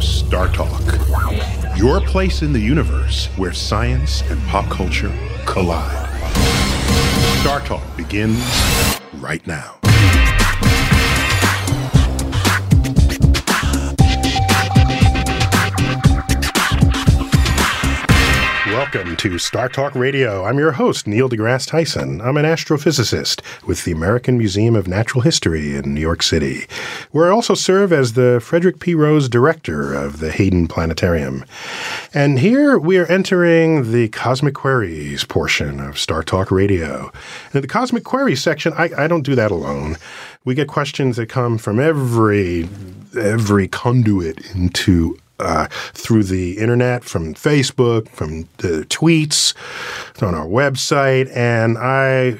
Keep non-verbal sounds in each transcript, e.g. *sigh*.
Star Talk, your place in the universe where science and pop culture collide. Star Talk begins right now. Welcome to Star Talk Radio. I'm your host, Neil deGrasse Tyson. I'm an astrophysicist with the American Museum of Natural History in New York City, where I also serve as the Frederick P. Rose Director of the Hayden Planetarium. And here we are entering the Cosmic Queries portion of Star Talk Radio. In the Cosmic Queries section, I, I don't do that alone. We get questions that come from every every conduit into uh, through the internet, from Facebook, from the tweets, on our website, and I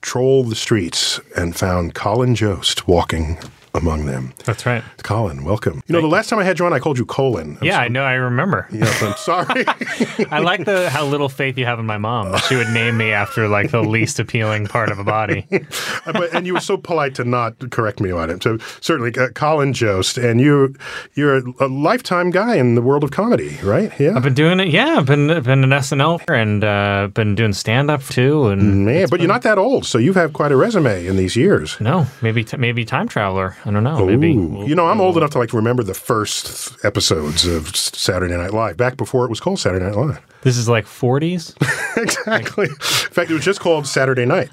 trolled the streets and found Colin Jost walking among them. That's right. Colin, welcome. You know, the last time I had you on, I called you Colin. I'm yeah, so- I know. I remember. Yes, I'm sorry. *laughs* I like the how little faith you have in my mom. She would name me after like the least appealing part of a body. *laughs* but, and you were so polite to not correct me on it. So certainly, uh, Colin Jost, and you, you're a, a lifetime guy in the world of comedy, right? Yeah. I've been doing it. Yeah, I've been been an SNL and uh, been doing stand up too. And Man, but you're not that old, so you've had quite a resume in these years. no, maybe t- maybe time traveler. I don't know. Maybe we'll- you know, I'm old enough to like remember the first episodes of Saturday Night Live, back before it was called Saturday Night Live. This is like 40s. *laughs* exactly. In fact, it was just called Saturday Night,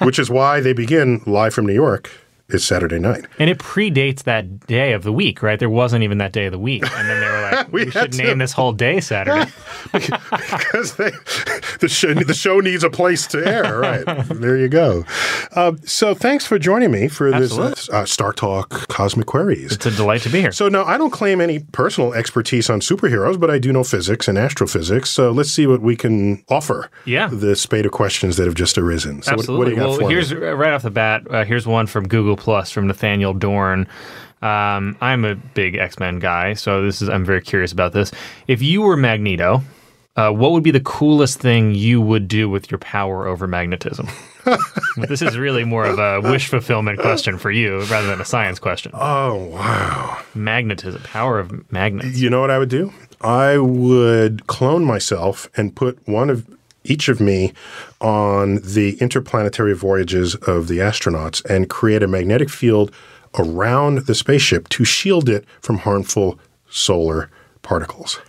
which is why they begin live from New York. Is Saturday night. And it predates that day of the week, right? There wasn't even that day of the week. And then they were like, *laughs* We we, should to- name this whole day Saturday. *laughs* because they, the show the show needs a place to air. Right *laughs* there, you go. Uh, so thanks for joining me for this uh, uh, Star Talk Cosmic Queries. It's a delight to be here. So now I don't claim any personal expertise on superheroes, but I do know physics and astrophysics. So let's see what we can offer. Yeah. the spate of questions that have just arisen. So Absolutely. what, got well, for me? here's right off the bat. Uh, here's one from Google Plus from Nathaniel Dorn. Um, I'm a big X Men guy, so this is I'm very curious about this. If you were Magneto, uh, what would be the coolest thing you would do with your power over magnetism? *laughs* this is really more of a wish fulfillment question for you rather than a science question. Oh wow! Magnetism, power of magnets. You know what I would do? I would clone myself and put one of each of me on the interplanetary voyages of the astronauts and create a magnetic field around the spaceship to shield it from harmful solar particles.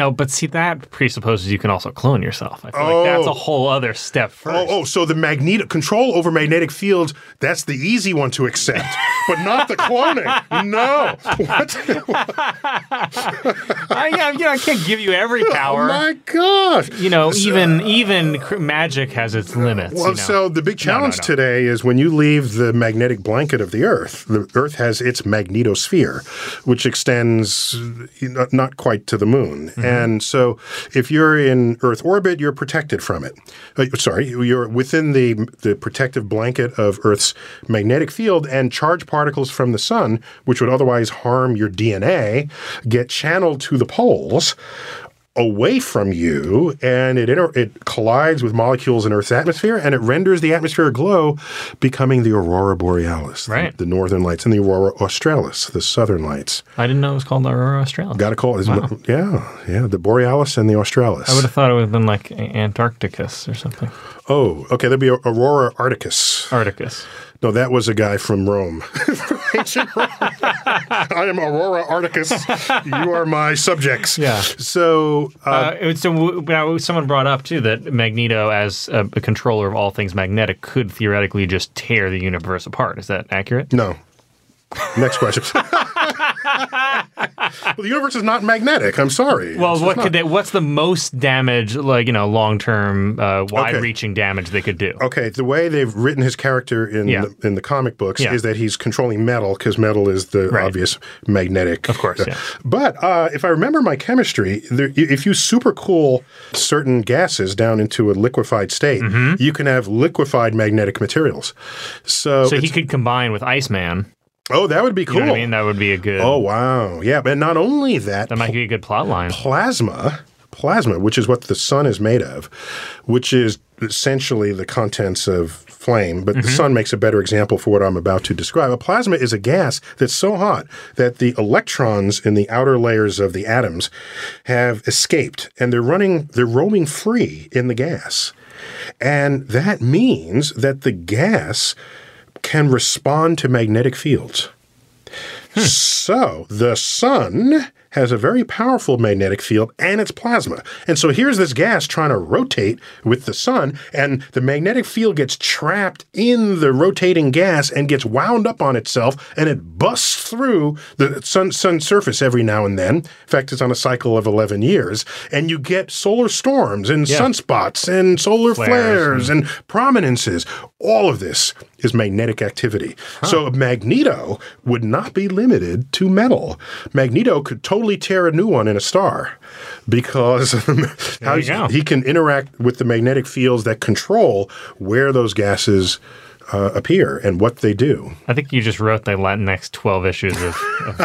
No, but see, that presupposes you can also clone yourself. I feel like that's a Oh. whole other step first. Oh, oh, so the magnetic control over magnetic fields, that's the easy one to accept, but not the cloning. No. What? *laughs* I, you know, I can't give you every power. Oh my gosh. you know, even even cr- magic has its limits. Well, you know? so the big challenge no. today is when you leave the magnetic blanket of the Earth, the Earth has its magnetosphere, which extends you not quite to the moon. Mm-hmm. And so if you're in Earth orbit, you're protected from it. Uh, sorry, you're within the, the protective blanket of Earth's magnetic field, and charged particles from the sun, which would otherwise harm your DNA, get channeled to the poles away from you and it inter- it collides with molecules in Earth's atmosphere and it renders the atmosphere glow, becoming the aurora borealis, the- Right. the, northern lights, and the aurora australis, the southern lights. I didn't know it was called the Aurora Australis. Got to call it, yeah, yeah, the borealis and the australis. I would have thought it would have been like Antarcticus or something. oh, okay, there'd be aurora arcticus. Arcticus. No, that was a guy from Rome. *laughs* I am Aurora Articus. You are my subjects. Yeah. So, uh, Uh, so now someone brought up too that Magneto, as a, a controller of all things magnetic, could theoretically just tear the universe apart. Is that accurate? No. Next question. *laughs* *laughs* well, the universe is not magnetic. I'm sorry. Well, It's what could they? What's the most damage, like you know, long term, uh, wide Okay. reaching damage they could do? Okay, the way they've written his character in Yeah. the, in the comic books Yeah. is that he's controlling metal because metal is the Right. obvious magnetic. Of course, yeah. But uh, if I remember my chemistry, there, if you supercool certain gases down into a liquefied state, you can have liquefied magnetic materials. So, Mm-hmm. So he could combine with Iceman. Oh, that would be cool. You know I mean? That would be a good. Oh wow, yeah, but not only that, that might be a good plot line. plasma, plasma, which is what the sun is made of, which is essentially the contents of flame, but the mm-hmm. sun makes a better example for what I'm about to describe. A plasma is a gas that's so hot that the electrons in the outer layers of the atoms have escaped and they're running, they're roaming free in the gas. And that means that the gas can respond to magnetic fields. Hmm. So the sun has a very powerful magnetic field and it's plasma. And so here's this gas trying to rotate with the sun, and the magnetic field gets trapped in the rotating gas and gets wound up on itself, and it busts through the sun, sun surface every now and then. In fact, it's on a cycle of 11 years, and you get solar storms and sunspots and solar Flares flares hmm. and prominences. All of this is magnetic activity. So Magneto would not be limited to metal. Magneto could totally tear a new one in a star because *laughs* how he can interact with the magnetic fields that control where those gases uh, appear and what they do. I think you just wrote the next 12 issues of, of,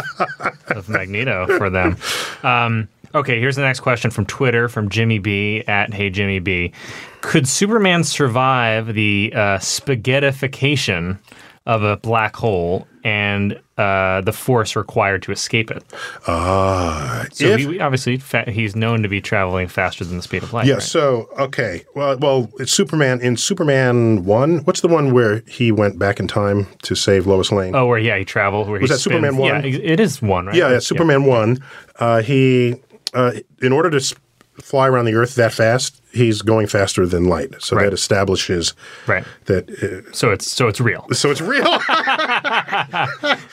of Magneto for them. *laughs* Um, okay, here's the next question from Twitter from Jimmy B at Hey Jimmy B. Could Superman survive the uh, spaghettification of a black hole and uh, the force required to escape it? Ah, So if- he, obviously fa- he's known to be traveling faster than the speed of light. Yeah. right? So okay. Well, well, it's Superman in Superman one. What's the one where he went back in time to save Lois Lane? Oh, where yeah, he traveled. Where Was he that Superman one? Yeah, it is one, right? yeah, yeah. Superman one. Uh, he, uh, in order to fly around the Earth that fast, he's going faster than light. So Right. that establishes Right. that. Uh, So it's so it's real. so it's real. *laughs*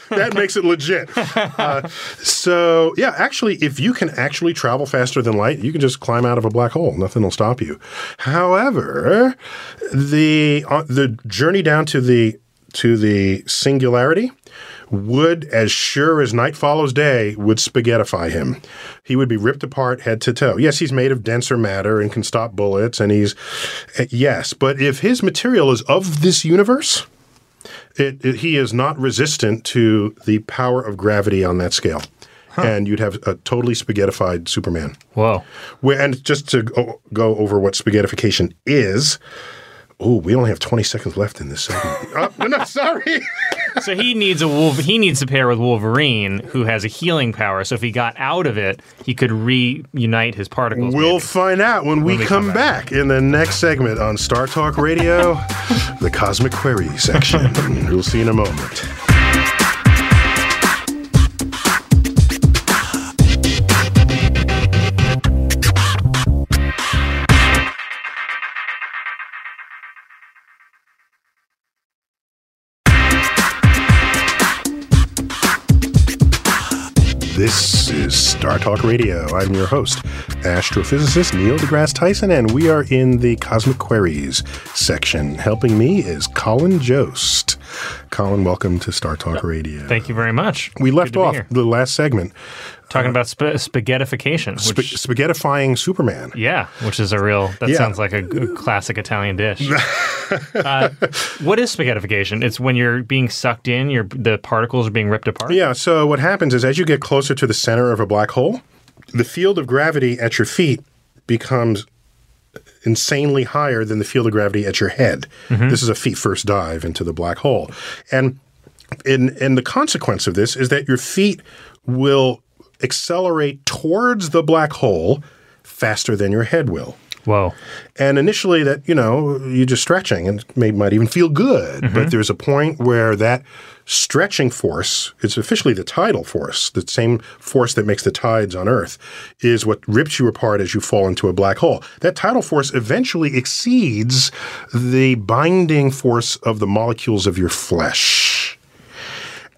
that makes it legit. Uh, so yeah, actually, if you can actually travel faster than light, you can just climb out of a black hole. Nothing will stop you. However, the uh, the journey down to the to the singularity would, as sure as night follows day, would spaghettify him. He would be ripped apart head to toe. Yes, he's made of denser matter and can stop bullets, and he's uh, yes, but if his material is of this universe, it, it, he is not resistant to the power of gravity on that scale. And you'd have a totally spaghettified Superman. Where, and just to go over what spaghettification is, oh, we only have 20 seconds left in this segment. oh, *laughs* no, sorry. So he needs a wolf. He needs to pair with Wolverine, who has a healing power. So if he got out of it, he could reunite his particles. We'll maybe. find out when we, we come, come back. in the next segment on Star Talk Radio, the Cosmic Query section. *laughs* we'll see you in a moment. Star Talk Radio. I'm your host, astrophysicist Neil deGrasse Tyson, and we are in the Cosmic Queries section. Helping me is Colin Jost. Colin, welcome to Star Talk Radio. Thank you very much. We left off the last segment talking about sp- spaghettification. sp- Which, spaghettifying Superman. yeah, which is a real. That Yeah. sounds like a classic Italian dish. *laughs* uh, what is spaghettification? It's when you're being sucked in. Your the particles are being ripped apart. Yeah, so what happens is as you get closer to the center of a black hole, the field of gravity at your feet becomes insanely higher than the field of gravity at your head. Mm-hmm. This is a feet first dive into the black hole. And and and the consequence of this is that your feet will accelerate towards the black hole faster than your head will. Whoa. And initially, that you know, you're just stretching, and it may, might even feel good. But mm-hmm. there's a point where that stretching force, it's officially the tidal force, the same force that makes the tides on Earth, is what rips you apart as you fall into a black hole. That tidal force eventually exceeds the binding force of the molecules of your flesh.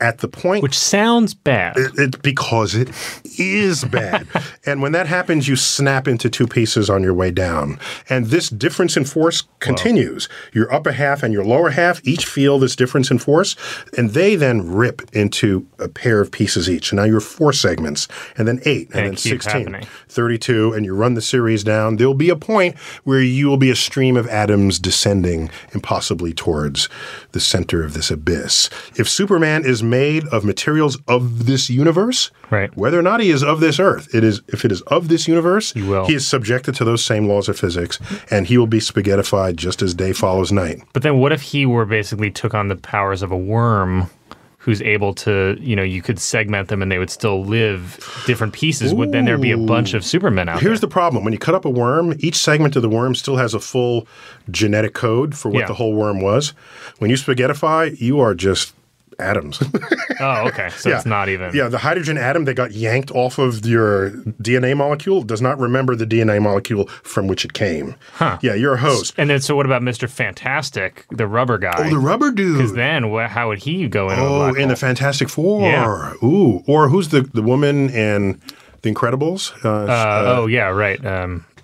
At the point Which sounds bad. it, it- because it is bad. *laughs* and when that happens, you snap into two pieces on your way down. And this difference in force continues. Your upper half and your lower half each feel this difference in force, and they then rip into a pair of pieces each. And now you're four segments, and then eight, and, And then keeps 16, happening. 32, and you run the series down. There'll be a point where you will be a stream of atoms descending impossibly towards the center of this abyss. If Superman is made of materials of this universe, Right. whether or not he is of this earth, it is if it is of this universe, he will. is subjected to those same laws of physics, and he will be spaghettified just as day follows night. But then what if he were basically took on the powers of a worm who's able to, you know, you could segment them and they would still live different pieces? Would then there be a bunch of Supermen out there. Here's there? the problem: when you cut up a worm, each segment of the worm still has a full genetic code for what Yeah. the whole worm was. When you spaghettify, you are just atoms. *laughs* oh, okay. So it's not even. Yeah, the hydrogen atom that got yanked off of your DNA molecule does not remember the DNA molecule from which it came. Huh. Yeah, you're a host. And then, so what about Mr. Fantastic, the rubber guy? Oh, the rubber dude. Because then, wh- how would he go into Oh, in the? Fantastic Four. Yeah. Ooh, or who's the the woman in The Incredibles? Uh, Uh, oh, yeah, right. Um, *laughs*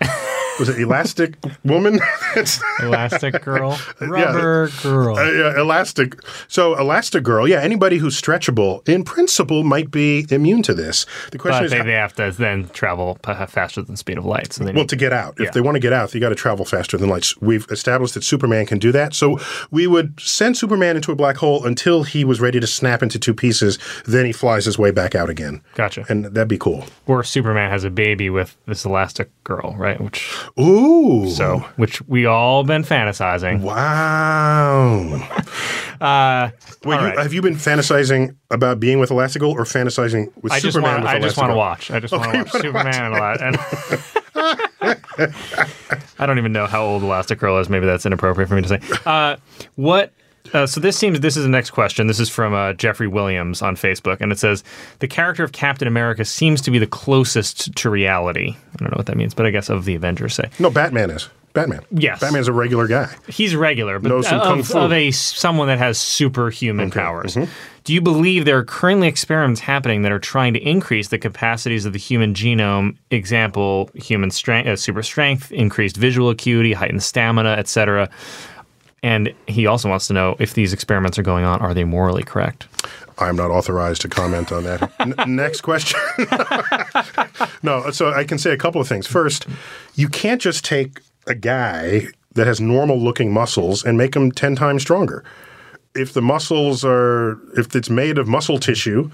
was it Elastic Woman? *laughs* Elastic Girl, *laughs* Rubber Girl. Uh, yeah, elastic. So, elastic girl. Yeah, anybody who's stretchable, in principle, might be immune to this. The question but is, they, they have to then travel faster than the speed of light. So they well, need, to get out. If Yeah. they want to get out, they got to travel faster than light. We've established that Superman can do that. So we would send Superman into a black hole until he was ready to snap into two pieces. Then he flies his way back out again. Gotcha. And that'd be cool. or Superman has a baby with this Elastic Girl, right? Which Ooh. so which we all been fantasizing. Wow. *laughs* Uh, Wait, you, right. have you been fantasizing about being with Elastigirl or fantasizing with I just Superman want with I just want to watch. I just want to watch Superman Ela- *laughs* and I don't even know how old Elastic Girl is. Maybe that's inappropriate for me to say. Uh, what? Uh, so this seems this is the next question. This is from uh, Jeffrey Williams on Facebook, and it says the character of Captain America seems to be the closest to reality. I don't know what that means, but I guess of the Avengers, say No, Batman is. Batman. Yes. Batman's a regular guy. he's regular, but Knows some of, kung fu. of a someone that has superhuman powers. Mm-hmm. Do you believe there are currently experiments happening that are trying to increase the capacities of the human genome? Example: human strength, uh, super strength, increased visual acuity, heightened stamina, etc. And he also wants to know if these experiments are going on, are they morally correct? I'm not authorized to comment on that. *laughs* N- next question. *laughs* no, so I can say a couple of things. First, you can't just take a guy that has normal looking muscles and make him 10 times stronger. If the muscles are, if it's made of muscle tissue,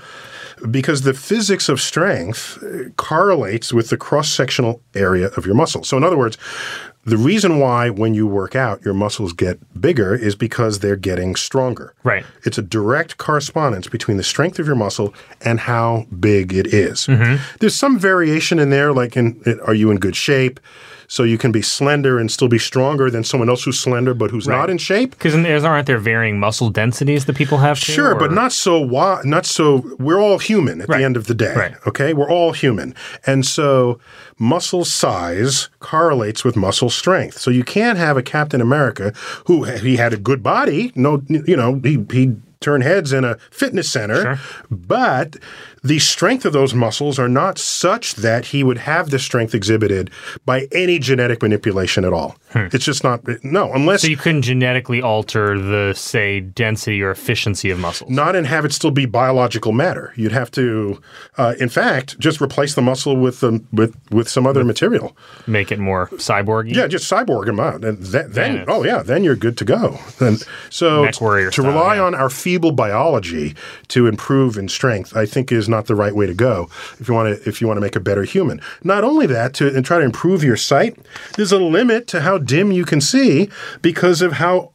because the physics of strength uh, correlates with the cross sectional area of your muscle. So, in other words, the reason why when you work out your muscles get bigger is because they're getting stronger. Right. It's a direct correspondence between the strength of your muscle and how big it is. Mm-hmm. There's some variation in there, like in are you in good shape? So you can be slender and still be stronger than someone else who's slender but who's not in shape. Because aren't there varying muscle densities that people have? Too, Sure, but not so wi- not so we're all human at Right. the end of the day. Right. Okay? We're all human. And so muscle size correlates with muscle strength. So you can't have a Captain America who he had a good body, no you know, he he turned heads in a fitness center, Sure. but the strength of those muscles are not such that he would have the strength exhibited by any genetic manipulation at all. It's just not no, unless Hmm. So you couldn't genetically alter the, say, density or efficiency of muscles. not and have it still be biological matter. You'd have to, uh, in fact, just replace the muscle with um, with with some other material. Make it more cyborgy. Yeah, just cyborg them out, and th- then it's- oh yeah, then you're good to go. And so to style, rely yeah. on our feeble biology to improve in strength, I think is not the right way to go. If you want to, if you want to make a better human, not only that, to and try to improve your sight, there's a limit to how dim you can see because of how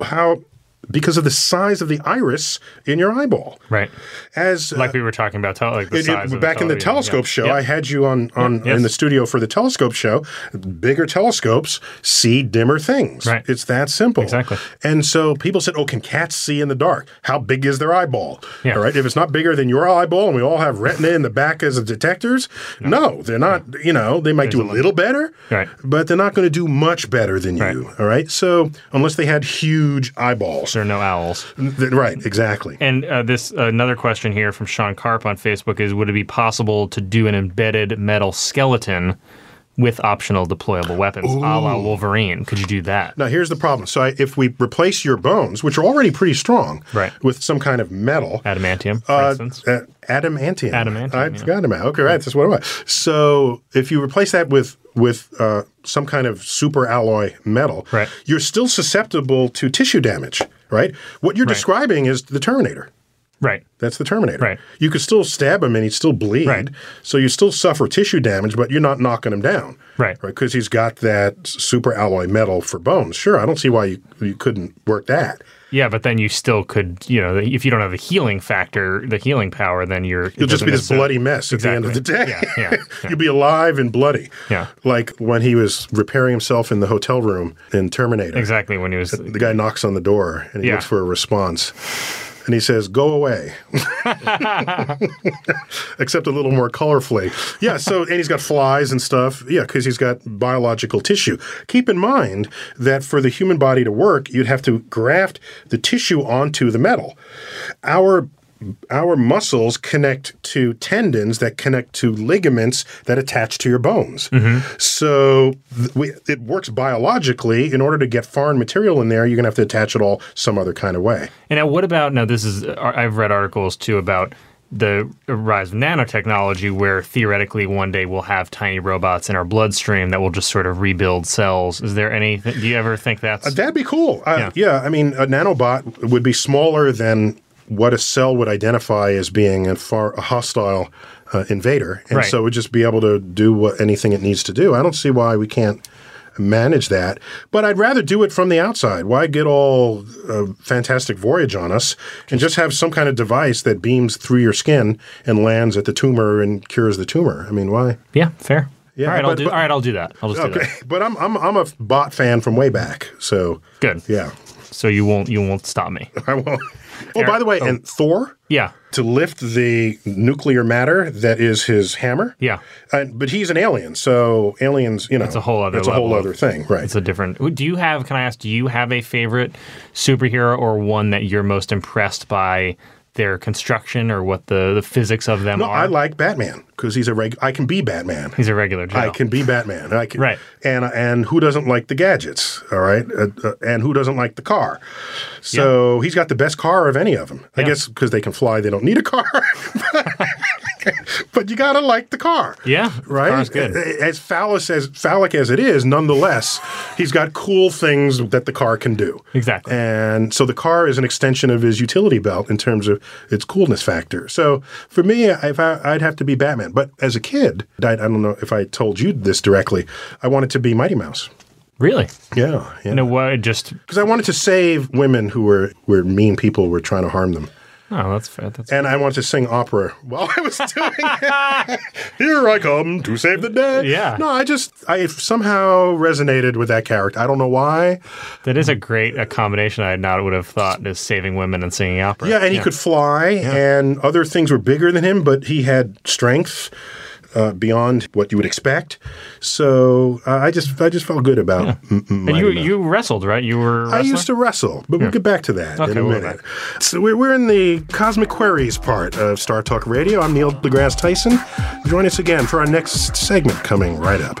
how because of the size of the iris in your eyeball. Right. As uh, Like we were talking about, tel- like the it- it- back in the telescope Yeah. show, Yeah. I had you on, on yes. in the studio for the telescope show. Bigger telescopes see dimmer things. Right. It's that simple. Exactly. And so people said, "Oh, can cats see in the dark? How big is their eyeball?" Yeah. All right. If it's not bigger than your eyeball, and we all have retina in the back as detectors, no, they're not. You know, they might do a little better, Right. but they're not going to do much better than Right. you. All right. So unless they had huge eyeballs, There are no owls. Right? Exactly. And uh, this another question here from Sean Karp on Facebook is: Would it be possible to do an embedded metal skeleton with optional deployable weapons, a la Wolverine? Could you do that? Now, here's the problem. So, I, if we replace your bones, which are already pretty strong, Right. with some kind of metal, Adamantium, for uh, instance. uh, adamantium. Adamantium, I yeah. forgot about. Okay, right. That's what was. So, if you replace that with with uh, some kind of super alloy metal, Right. you're still susceptible to tissue damage. Right. What you're Right. describing is the Terminator. right. That's the Terminator. Right. You could still stab him and he'd still bleed. Right. So you still suffer tissue damage, but you're not knocking him down. Right. Right. Because he's got that super alloy metal for bones. Sure. I don't see why you, you couldn't work that. Yeah, but then you still could, you know, if you don't have the healing factor, the healing power, then you're. You'll just be this bloody mess at the end of the day. Yeah, yeah, *laughs* yeah. You'll be alive and bloody. Yeah. Like when he was repairing himself in the hotel room in Terminator. Exactly when he was. The guy knocks on the door and he Yeah. looks for a response. And he says, "Go away," *laughs* except a little more colorfully. Yeah. So, and he's got flies and stuff. Yeah, because he's got biological tissue. Keep in mind that for the human body to work, you'd have to graft the tissue onto the metal. Our our muscles connect to tendons that connect to ligaments that attach to your bones. So th- we, it works biologically. In order to get foreign material in there, you're going to have to attach it all some other kind of way. And now, what about now? This is uh, I've read articles too about the rise of nanotechnology, where theoretically one day we'll have tiny robots in our bloodstream that will just sort of rebuild cells. Is there any? Do you ever think that's That'd be cool. Uh, Yeah. yeah. I mean, a nanobot would be smaller than what a cell would identify as being a far a hostile uh, invader, and Right. so it would just be able to do what anything it needs to do. I don't see why we can't manage that, but I'd rather do it from the outside. Why get all uh, fantastic voyage on us and just have some kind of device that beams through your skin and lands at the tumor and cures the tumor? I mean, why? yeah fair? Yeah, all right, I'll do. but- all right, I'll do that. I'll just do Okay, that. but I'm I'm I'm a bot fan from way back, so Good. yeah, So you won't you won't stop me. *laughs* I won't. Oh, by the way, and oh. Thor. Yeah. to lift the nuclear matter that is his hammer. Yeah. And, but he's an alien, so aliens, you know, It's a whole other It's a whole other thing, right? It's a different. Do you have? Can I ask? Do you have a favorite superhero or one that you're most impressed by their construction or what the the physics of them are. no, are? I like Batman because he's a reg. I can be Batman. He's a regular. I can be Batman. I can, Right. And and who doesn't like the gadgets? All right. Uh, uh, and who doesn't like the car? So he's got the best car of any of them. I Yeah. guess because they can fly, they don't need a car. *laughs* *laughs* but you gotta like the car. Yeah, Right. Car's good. As phallus as phallic as it is, nonetheless, he's got cool things that the car can do. Exactly. And so the car is an extension of his utility belt in terms of its coolness factor. So for me, if I, I'd have to be Batman. But as a kid, I, I don't know if I told you this directly, I wanted to be Mighty Mouse. Really? Yeah, yeah. No, what? Just Because I wanted to save women who were, were mean people who were trying to harm them. Oh, that's fair. That's And I wanted to sing opera while I was doing it. *laughs* Here I come to save the day. Yeah. No, I just, I somehow resonated with that character. I don't know why. that is a great accommodation. I not would have thought is saving women and singing opera. Yeah, and he could fly, and other things were bigger than him, but he had strength. Uh, beyond what you would expect. So uh, I just I just felt good about. M- M- And you you wrestled, right? You were. I used to wrestle, but we'll get back to that in a we'll minute. So we're, we're in the Cosmic Queries part of Star Talk Radio. I'm Neil deGrasse Tyson. Join us again for our next segment coming right up.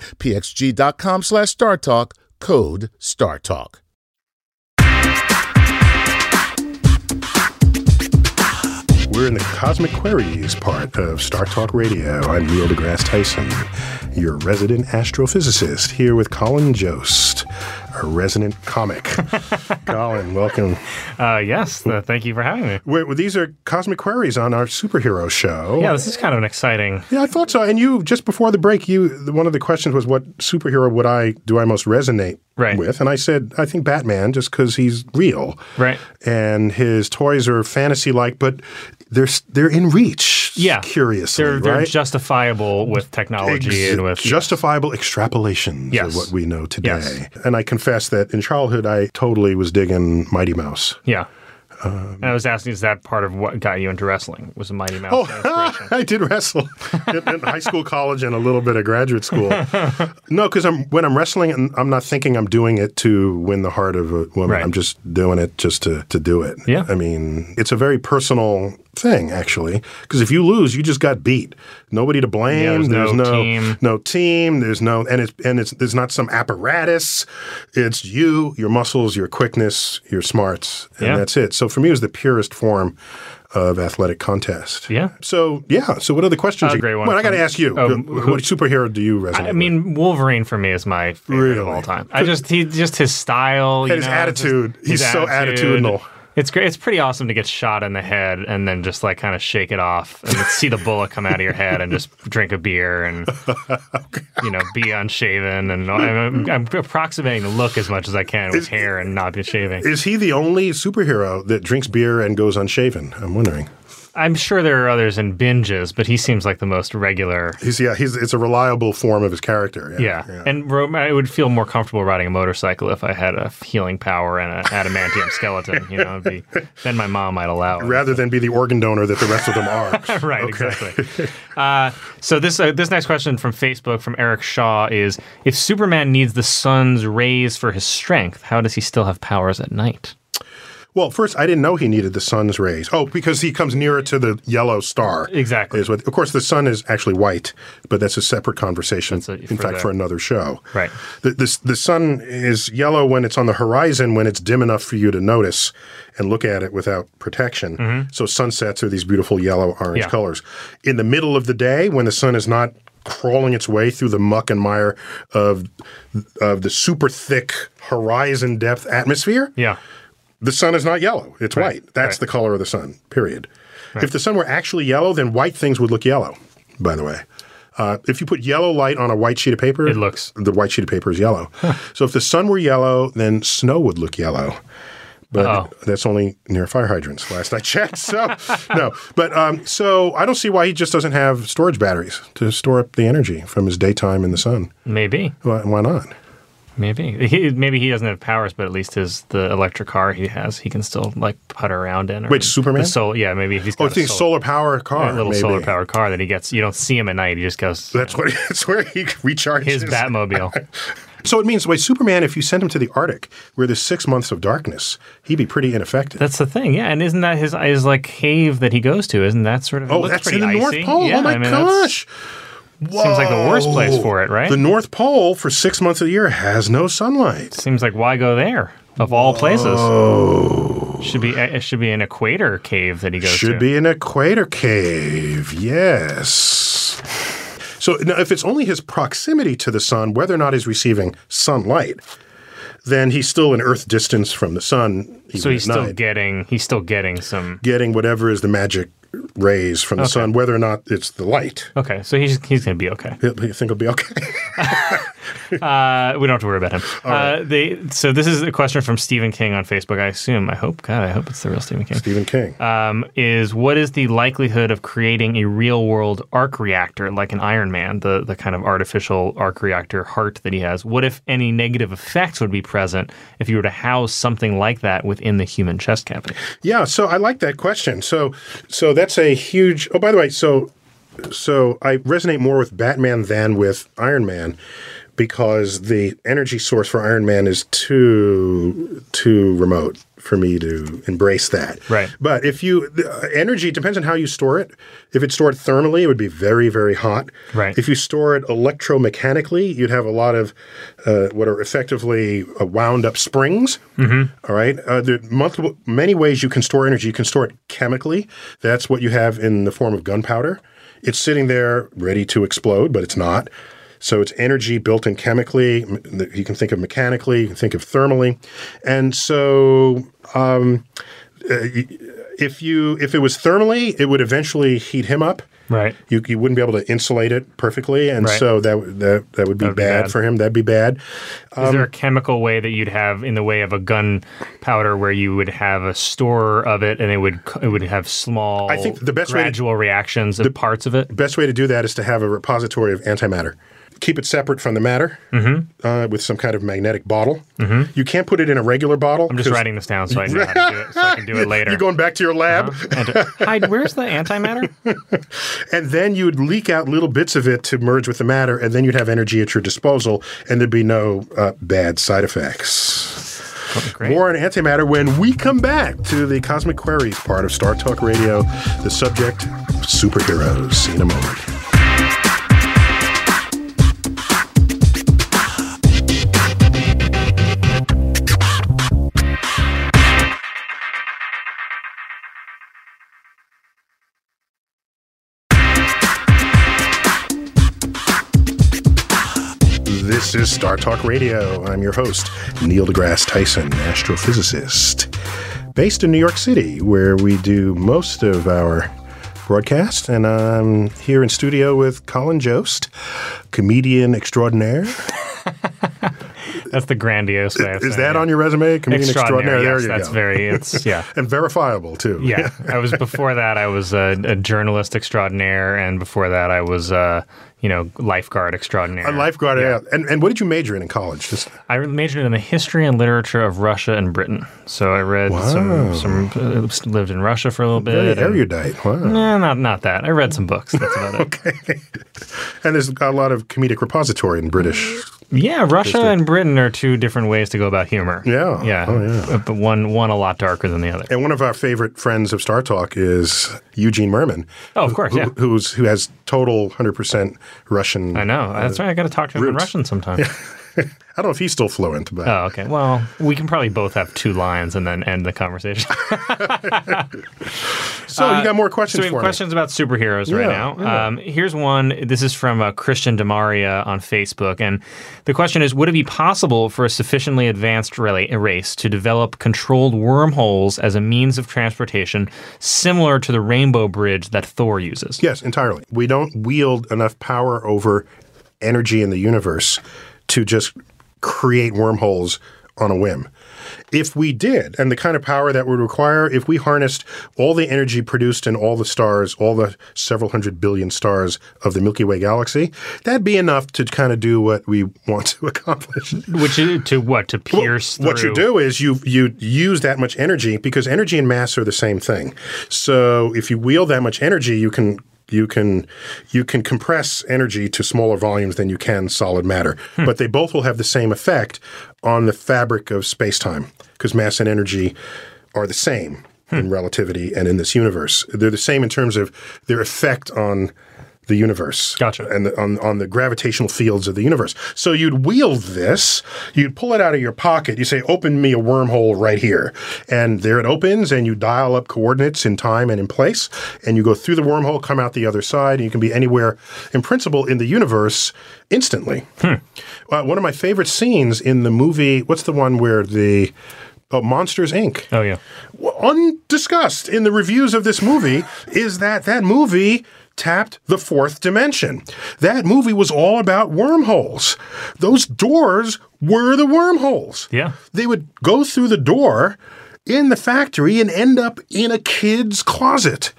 pxg.com slash StarTalk. Code StarTalk. We're in the Cosmic Queries part of Star Talk Radio. I'm Neil deGrasse Tyson, your resident astrophysicist, here with Colin Jost, our resident comic. *laughs* Colin, welcome. Uh, yes, uh, thank you for having me. We're, these are Cosmic Queries on our superhero show. Yeah, this is kind of an exciting. Yeah, I thought so. And you just before the break, you one of the questions was, "What superhero would I do I most resonate Right. with?" And I said, "I think Batman, just because he's real, Right. And his toys are fantasy-like, but they're they're in reach. Yeah, curiously, They're they're right? justifiable with technology Ex- and with justifiable extrapolations Yes. of what we know today. Yes. And I confess that in childhood, I totally was digging Mighty Mouse. yeah. Um, and I was asking, is that part of what got you into wrestling? Was a Mighty Mouse Oh. *laughs* I did wrestle in, in high school, college, and a little bit of graduate school. *laughs* No, because I'm when I'm wrestling, I'm not thinking I'm doing it to win the heart of a woman. Right. I'm just doing it just to to do it. Yeah. I mean, it's a very personal thing, actually, because if you lose, you just got beat. Nobody to blame. Yeah, there's no team. no team. There's no, and it's and it's there's not some apparatus. It's you, your muscles, your quickness, your smarts, and Yeah. that's it. So for me, it was the purest form of athletic contest. Yeah. So yeah. So what other questions? Uh, you, great one Well, I got to ask you. oh, what superhero do you resonate? I mean, Wolverine for me is my favorite of all time. I just he just his style, you And his know, attitude. his He's so attitudinal. It's great. It's pretty awesome to get shot in the head and then just like kind of shake it off and see the bullet come out of your head and just drink a beer and *laughs* you know be unshaven and I'm, I'm approximating the look as much as I can with hair and not be shaving. Is he the only superhero that drinks beer and goes unshaven? I'm wondering. I'm sure there are others in binges, but he seems like the most regular. He's yeah. He's it's a reliable form of his character. Yeah, and ro- I would feel more comfortable riding a motorcycle if I had a healing power and an adamantium *laughs* skeleton. You know, it'd be, then my mom might allow it. rather than be the organ donor that the rest of them are. *laughs* right, exactly. Uh, so this uh, this next question from Facebook from Eric Shaw is: If Superman needs the sun's rays for his strength, how does he still have powers at night? Well, first, I didn't know he needed the sun's rays. Oh, because he comes nearer to the yellow star. Exactly. Is what, of course, the sun is actually white, but that's a separate conversation. A- in for fact, the- for another show. Right. The, the, the sun is yellow when it's on the horizon, when it's dim enough for you to notice and look at it without protection. So sunsets are these beautiful yellow orange Mm-hmm. Yeah. colors. In the middle of the day, when the sun is not crawling its way through the muck and mire of of the super thick horizon depth atmosphere, Yeah. The sun is not yellow. It's Right, white. That's right. the color of the sun, period. If the sun were actually yellow, then white things would look yellow, by the way. Uh, if you put yellow light on a white sheet of paper, It looks- the white sheet of paper is yellow. so if the sun were yellow, then snow would look yellow. But Uh-oh. that's only near fire hydrants, last I checked. So *laughs* no, but um, so I don't see why he just doesn't have storage batteries to store up the energy from his daytime in the sun. Maybe. Why, why not? Maybe. He, maybe he doesn't have powers, but at least his the electric car he has, he can still like putter around in. Or Wait, Superman? Sol- yeah, maybe he's oh, got Oh, a think solar power car, a little maybe. solar powered car that he gets. You don't see him at night. He just goes That's what. *laughs* That's where he recharges his Batmobile. *laughs* So it means, wait, Superman, if you send him to the Arctic, where there's six months of darkness, he'd be pretty ineffective. That's the thing, yeah. And isn't that his his like cave that he goes to? Isn't that sort of? oh, that's in the icy. North Pole. Oh yeah, oh my I mean, that's- gosh. Seems like the worst place for it, right? The North Pole for six months of the year has no sunlight. Seems like why go there of all places? Oh, Should be eh, it should be an equator cave that he goes to. should to. be an equator cave. Yes. So now, if it's only his proximity to the sun, whether or not he's receiving sunlight, then he's still an Earth distance from the sun. So he's still getting he's still getting some. getting whatever is the magic rays from the sun, whether or not it's the light. Okay, so he's he's gonna be okay. You think it'll be okay? *laughs* Uh, we don't have to worry about him. Uh, they, so this is a question from Stephen King on Facebook. I assume. I hope. God, I hope it's the real Stephen King. Stephen King. um, is what is the likelihood of creating a real world arc reactor like an Iron Man, the, the kind of artificial arc reactor heart that he has? What if any negative effects would be present if you were to house something like that within the human chest cavity? yeah, so I like that question. So, so that's a huge. Oh, by the way, so so I resonate more with Batman than with Iron Man because the energy source for Iron Man is too too remote for me to embrace that. Right. But if you the uh, energy depends on how you store it. If it's stored thermally, it would be very very hot. Right. If you store it electromechanically, you'd have a lot of uh, what are effectively uh, wound up springs. Mm-hmm. right. Uh, there are multiple many ways you can store energy. You can store it chemically. That's what you have in the form of gunpowder. It's sitting there ready to explode, but it's not. So it's energy built in chemically. You can think of mechanically. You can think of thermally, and so um, uh, if you if it was thermally, it would eventually heat him up. Right. You, you wouldn't be able to insulate it perfectly, and Right. so that would- that that would be, would be bad, bad. for him. That'd be bad. Is there a chemical way that you'd have in the way of a gunpowder where you would have a store of it and it would it would have small I think the best way to- gradual reactions of parts of it? Best way to do that is to have a repository of antimatter. Keep it separate from the matter Mm-hmm. uh, with some kind of magnetic bottle. You can't put it in a regular bottle. I'm just writing this down so I know how to do it so I can do it *laughs* later. You're going back to your lab, And to- Hi, where's the antimatter? *laughs* and then you'd leak out little bits of it to merge with the matter, and then you'd have energy at your disposal, and there'd be no uh, bad side effects. great. More on antimatter when we come back to the Cosmic Queries part of Star Talk Radio. The subject superheroes. See you in a moment. This is Star Talk Radio. I'm your host, Neil deGrasse Tyson, astrophysicist, based in New York City, where we do most of our broadcast. And I'm here in studio with Colin Jost, comedian extraordinaire. *laughs* That's the grandiose way. Of Is that it. on your resume? Comedian extraordinaire. Extraordinary. There yes, you that's go. very. It's *laughs* yeah. and verifiable too. Yeah, *laughs* I was before that. I was a, a journalist extraordinaire, and before that, I was, uh, you know, lifeguard extraordinaire. A lifeguard. Yeah. And and what did you major in in college? Just I majored in the history and literature of Russia and Britain. So I read some, some uh, lived in Russia for a little very bit. and- erudite. Wow. Nah, not not that. I read some books. That's about it. *laughs* okay. And there's a lot of comedic repository in British. Yeah, Russia and Britain are two different ways to go about humor. Yeah. yeah, Oh, yeah. Uh, but one one a lot darker than the other. And one of our favorite friends of Star Talk is Eugene Mirman. Oh, of course, who, yeah. Who's who has total hundred percent Russian. I know. That's uh, right. I got to talk to him in. Russian sometime. *laughs* *laughs* I don't know if he's still fluent, but Oh, okay. Well, we can probably both have two lines and then end the conversation. *laughs* so you got more questions So we have questions about superheroes right now. yeah. Um, here's one. This is from uh, Christian Demaria on Facebook, and the question is: Would it be possible for a sufficiently advanced rela- race to develop controlled wormholes as a means of transportation, similar to the Rainbow Bridge that Thor uses? Yes, entirely. We don't wield enough power over energy in the universe to just create wormholes on a whim. If we did, and the kind of power that would require, if we harnessed all the energy produced in all the stars, all the several hundred billion stars of the Milky Way galaxy, that'd be enough to kind of do what we want to *laughs* accomplish. Which is to what to pierce What you do is you you use that much energy because energy and mass are the same thing. So if you wield that much energy, you can you can you can compress energy to smaller volumes than you can solid matter. Hmm. But they both will have the same effect on the fabric of space-time because mass and energy are the same Hmm. in relativity and in this universe. They're the same in terms of their effect on the universe. Gotcha. And the, on, on the gravitational fields of the universe. So you'd wield this, you'd pull it out of your pocket, you say, open me a wormhole right here. And there it opens, and you dial up coordinates in time and in place, and you go through the wormhole, come out the other side, and you can be anywhere, in principle, in the universe instantly. Uh, one of my favorite scenes in the movie, what's the one where the. Oh, Monsters Inc Oh yeah. undiscussed in the reviews of this movie is that that movie tapped the fourth dimension. That movie was all about wormholes. Those doors were the wormholes. Yeah. They would go through the door in the factory and end up in a kid's closet.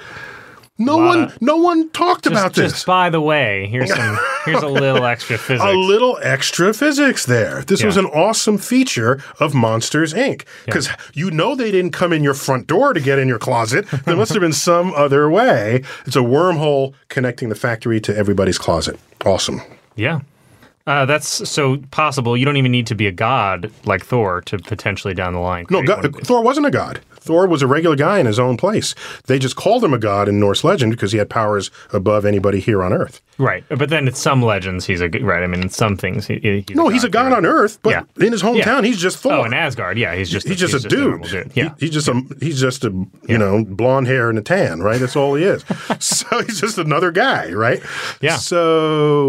No one of- no one talked Just, about this. just by the way, here's some *laughs* here's a little extra physics. a little extra physics there. This was an awesome feature of Monsters Inc. Because you know they didn't come in your front door to get in your closet. There must have been *laughs* some other way. It's a wormhole connecting the factory to everybody's closet. Awesome. Yeah. Uh, that's so possible. You don't even need to be a god like Thor to potentially down the line. No, God, one of these. Thor wasn't a god. Thor was a regular guy in his own place. They just called him a god in Norse legend because he had powers above anybody here on Earth. right? But then in some legends, he's a right. I mean, in some things, he, he- he's No, he's a god on Earth, but Yeah. in his hometown, he's just Thor. Oh, in Asgard, yeah, he's just he's just a normal dude. Yeah, He- he's just a he's just a you know blonde hair and a tan, right? That's all he is. *laughs* so he's just another guy, right? Yeah. So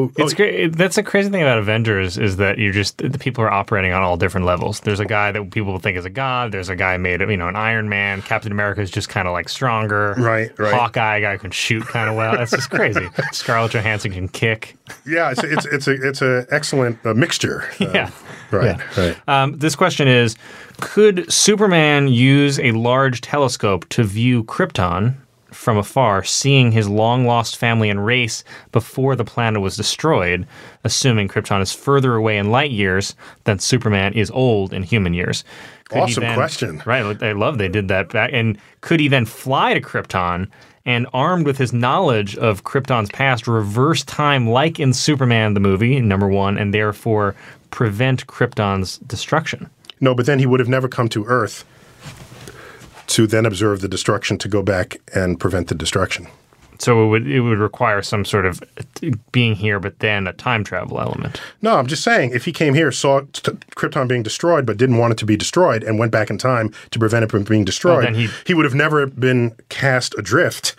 oh, It's great. That's the crazy thing about Avengers is that you're just the people are operating on all different levels. There's a guy that people think is a god. There's a guy made of you know an Iron Man. Captain America is just kind of like stronger. Right, right. Hawkeye, guy can shoot kind of well. That's just crazy. *laughs* Scarlett Johansson can kick. yeah, it's it's it's a it's a excellent uh, mixture. Uh, *laughs* Yeah. Right. Right. Um, this question is Could Superman use a large telescope to view Krypton from afar, seeing his long lost family and race before the planet was destroyed, assuming Krypton is further away in light years than Superman is old in human years? Could Awesome question. Right. I love they did that back. And could he then fly to Krypton? And armed with his knowledge of Krypton's past, reverse time like in Superman the movie, number one, and therefore prevent Krypton's destruction. No, but then he would have never come to Earth to then observe the destruction to go back and prevent the destruction. So it would it would require some sort of being here, but then a time travel element. No, I'm just saying if he came here, saw t- Krypton being destroyed, but didn't want it to be destroyed, and went back in time to prevent it from being destroyed, then he- he would have never been cast adrift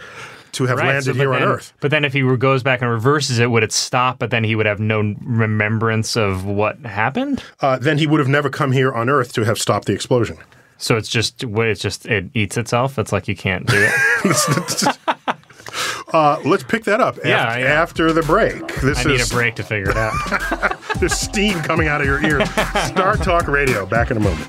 to have landed so, here on then- Earth. But then if he were- goes back and reverses it, would it stop? But then he would have no remembrance of what happened. Uh, then he would have never come here on Earth to have stopped the explosion. So it's just it's just it eats itself. It's like you can't do it. *laughs* Uh, let's pick that up Yeah, after, yeah. after the break. This I need a break to figure it out. *laughs* there's steam coming out of your ears. Star Talk Radio. Back in a moment.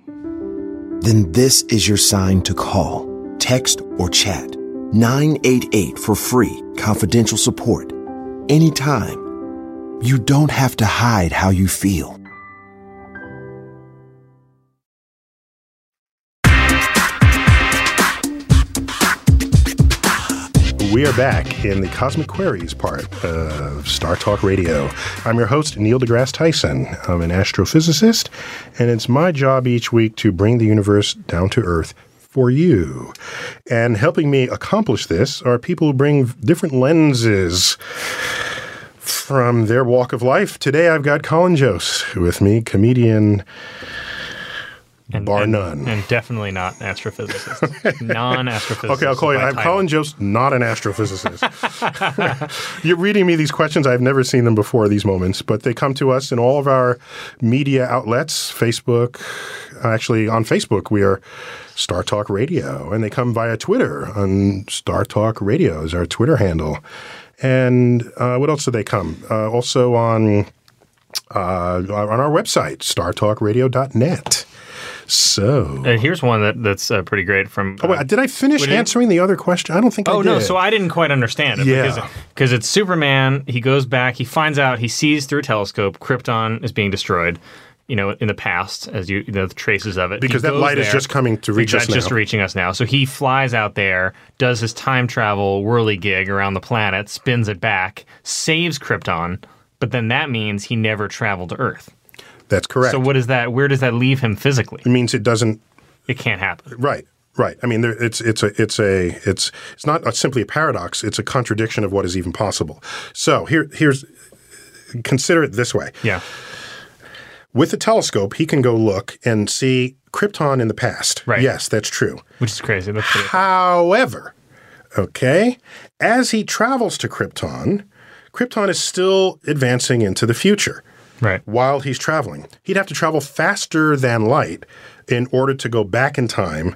Then this is your sign to call, text, or chat 988 for free, confidential support. Anytime. You don't have to hide how you feel. We are back in the Cosmic Queries part of Star Talk Radio. I'm your host, Neil deGrasse Tyson. I'm an astrophysicist, and it's my job each week to bring the universe down to Earth for you. And helping me accomplish this are people who bring different lenses from their walk of life. Today I've got Colin Jost with me, comedian And, bar and- none. and definitely not an astrophysicist, *laughs* non-astrophysicist. Okay, I'll call you. I'm. Colin Jost, not an astrophysicist. *laughs* You're reading me these questions. I've never seen them before, these moments, but they come to us in all of our media outlets Facebook. Actually, on Facebook, we are Star Talk Radio, and they come via Twitter on Star Talk Radio is our Twitter handle. And uh, what else do they come? Uh, also on uh, on our website, startalkradio.net. So, Uh, here's one that that's uh, pretty great from. oh, wait, did I finish Would you- answering the other question? I don't think I Oh did. no! So I didn't quite understand it Yeah. because because it's Superman. He goes back. He finds out. He sees through a telescope Krypton is being destroyed. You know, in the past, as you, you know, the traces of it. He Because that light is just coming to reach us just now. reaching us now. So he flies out there, does his time travel whirly gig around the planet, spins it back, saves Krypton, but then that means he never traveled to Earth. That's correct. So what is that? Where does that leave him physically? it means it doesn't It can't happen. Right, right. I mean, there, it's it's a it's a it's it's not a, simply a paradox. It's a contradiction of what is even possible. So here here's consider it this way: Yeah. with the telescope, he can go look and see Krypton in the past. Right. Yes, that's true. Which is crazy. That's pretty, However, okay, as he travels to Krypton, Krypton is still advancing into the future. Right. while he's traveling. He'd have to travel faster than light in order to go back in time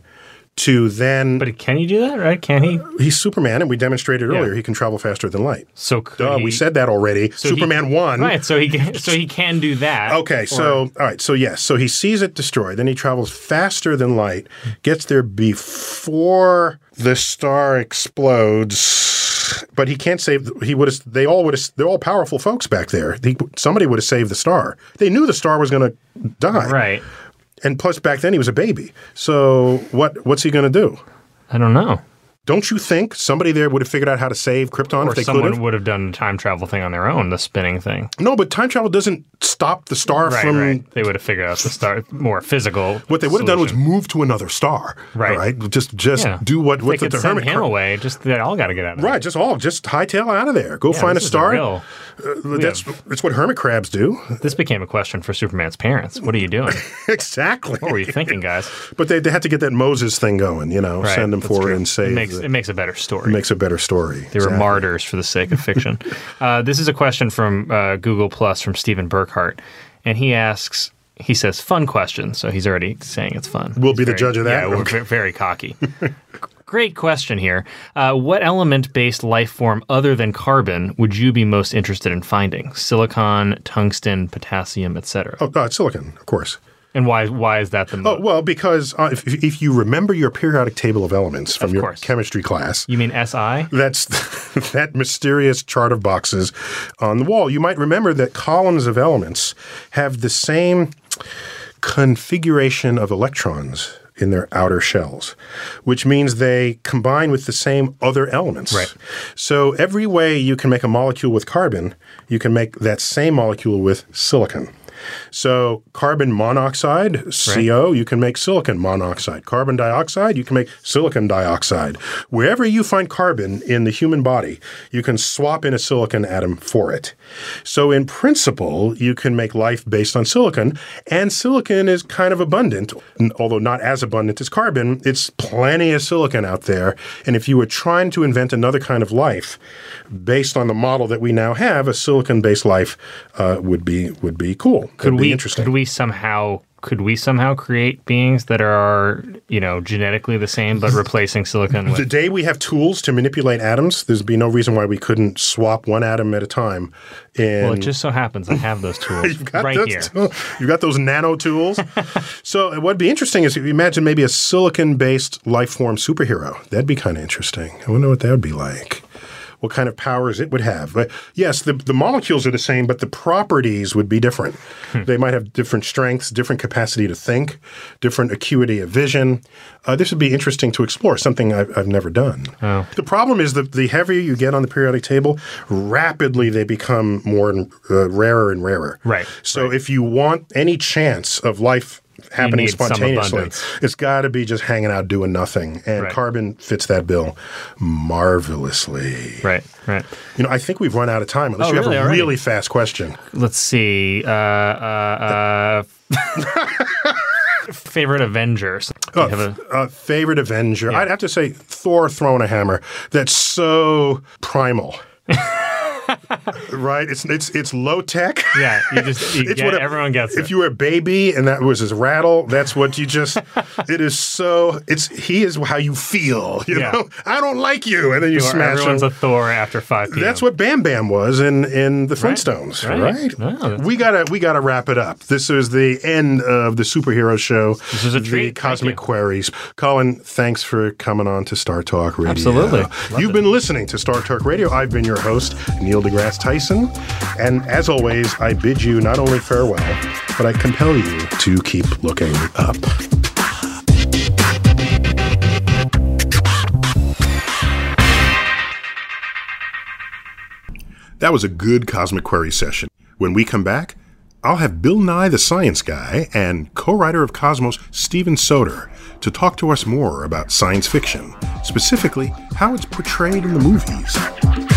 to then. But can you do that? Right? Can he? Uh, he's Superman, and we demonstrated Yeah. earlier he can travel faster than light. So could Duh, he, we said that already. so he- Superman won. Right. So he can. So he can do that. Okay, Or- so all right, so yes, so he sees it destroyed. Then he travels faster than light, gets there before the star explodes. But he can't save. He would have. They all would have. They're all powerful folks back there. He, somebody would have saved the star. They knew the star was going to die. right. And plus, back then he was a baby. So what? What's he going to do? I don't know. Don't you think somebody there would have figured out how to save Krypton Or if they could someone have? would have done the time travel thing on their own, the spinning thing. No, but time travel doesn't stop the star Right, from. right. They would have figured out the star more physical. What they would have done was move to another star. Right. Right. Just just Yeah. do what they the, could the send hermit him cra- away. Just they all got to get out of there. Right, just all just hightail out of there. Go Yeah, find a this is star. real- Uh, that's that's what hermit crabs do. This became a question for Superman's parents. What are you doing? *laughs* exactly. What were you thinking, guys? But they, they had to get that Moses thing going. You know, Right, send them that's forward true. and save. Makes it makes a better story. It makes a better story. They were martyrs for the sake of fiction. *laughs* uh, this is a question from uh, Google Plus from Stephen Burkhart, and he asks. He says, "Fun question." So he's already saying it's fun. We'll He's be the judge of that? Yeah, we're very cocky. *laughs* Great question here. Uh, what element-based life form other than carbon would you be most interested in finding? Silicon, tungsten, potassium, etc. Oh, uh, silicon, of course. And why? Why is that the Oh, most? well, because uh, if, if you remember your periodic table of elements from Of your course. chemistry class, you mean SI? That's *laughs* that mysterious chart of boxes on the wall. You might remember that columns of elements have the same configuration of electrons in their outer shells, which means they combine with the same other elements. Right. So every way you can make a molecule with carbon, you can make that same molecule with silicon. So carbon monoxide, CO, you can make silicon monoxide. Carbon dioxide, you can make silicon dioxide. Wherever you find carbon in the human body, you can swap in a silicon atom for it. So in principle, you can make life based on silicon, and silicon is kind of abundant, although not as abundant as carbon. It's plenty of silicon out there, and if you were trying to invent another kind of life based on the model that we now have, a silicon-based life uh, would be would be cool. Could be we? interesting. Could we somehow? Could we somehow create beings that are, you know, genetically the same but replacing silicon the with? day we have tools to manipulate atoms, there's be no reason why we couldn't swap one atom at a time. And Well, it just so happens I have those *laughs* tools right those here. tool- you've got those nano tools. *laughs* so uh, what'd be interesting is if you imagine maybe a silicon-based life form superhero. That'd be kind of interesting. I wonder what that would be like. What kind of powers it would have. But yes, the, the molecules are the same, but the properties would be different. Hmm. They might have different strengths, different capacity to think, different acuity of vision. Uh, this would be interesting to explore, something I've, I've never done. Oh. The problem is that the heavier you get on the periodic table, rapidly they become more and, uh, rarer and rarer. Right, So if you want any chance of life happening spontaneously, it's got to be just hanging out doing nothing. And Right. carbon fits that bill marvelously. Right, right. You know, I think we've run out of time. Unless Oh, you really? have a really fast question. Let's see. Uh, uh, uh, *laughs* favorite Avengers. Do Oh, have a- uh, favorite Avenger? Yeah. I'd have to say Thor throwing a hammer. That's so primal. *laughs* right? It's it's it's low tech. yeah, you just you *laughs* It's get, what everyone gets it. If it. you were a baby and that was his rattle, that's what you just. *laughs* it is so. It's he is how you feel. You Yeah. know, I don't like you, and then you Or smash Everyone's him. a Thor after five p.m. That's what Bam Bam was in in the Flintstones, Right. right? No, we gotta we gotta wrap it up. This is the end of the superhero show. This is a the treat. Thank Cosmic. Queries. Colin, thanks for coming on to Star Talk Radio. Absolutely. Loved You've it. been listening to Star Talk Radio. I've been your host, Neil deGrasse Tyson, and as always, I bid you not only farewell, but I compel you to keep looking up. That was a good Cosmic Query session. When we come back, I'll have Bill Nye, the science guy, and co writer of Cosmos, Steven Soter, to talk to us more about science fiction, specifically how it's portrayed in the movies.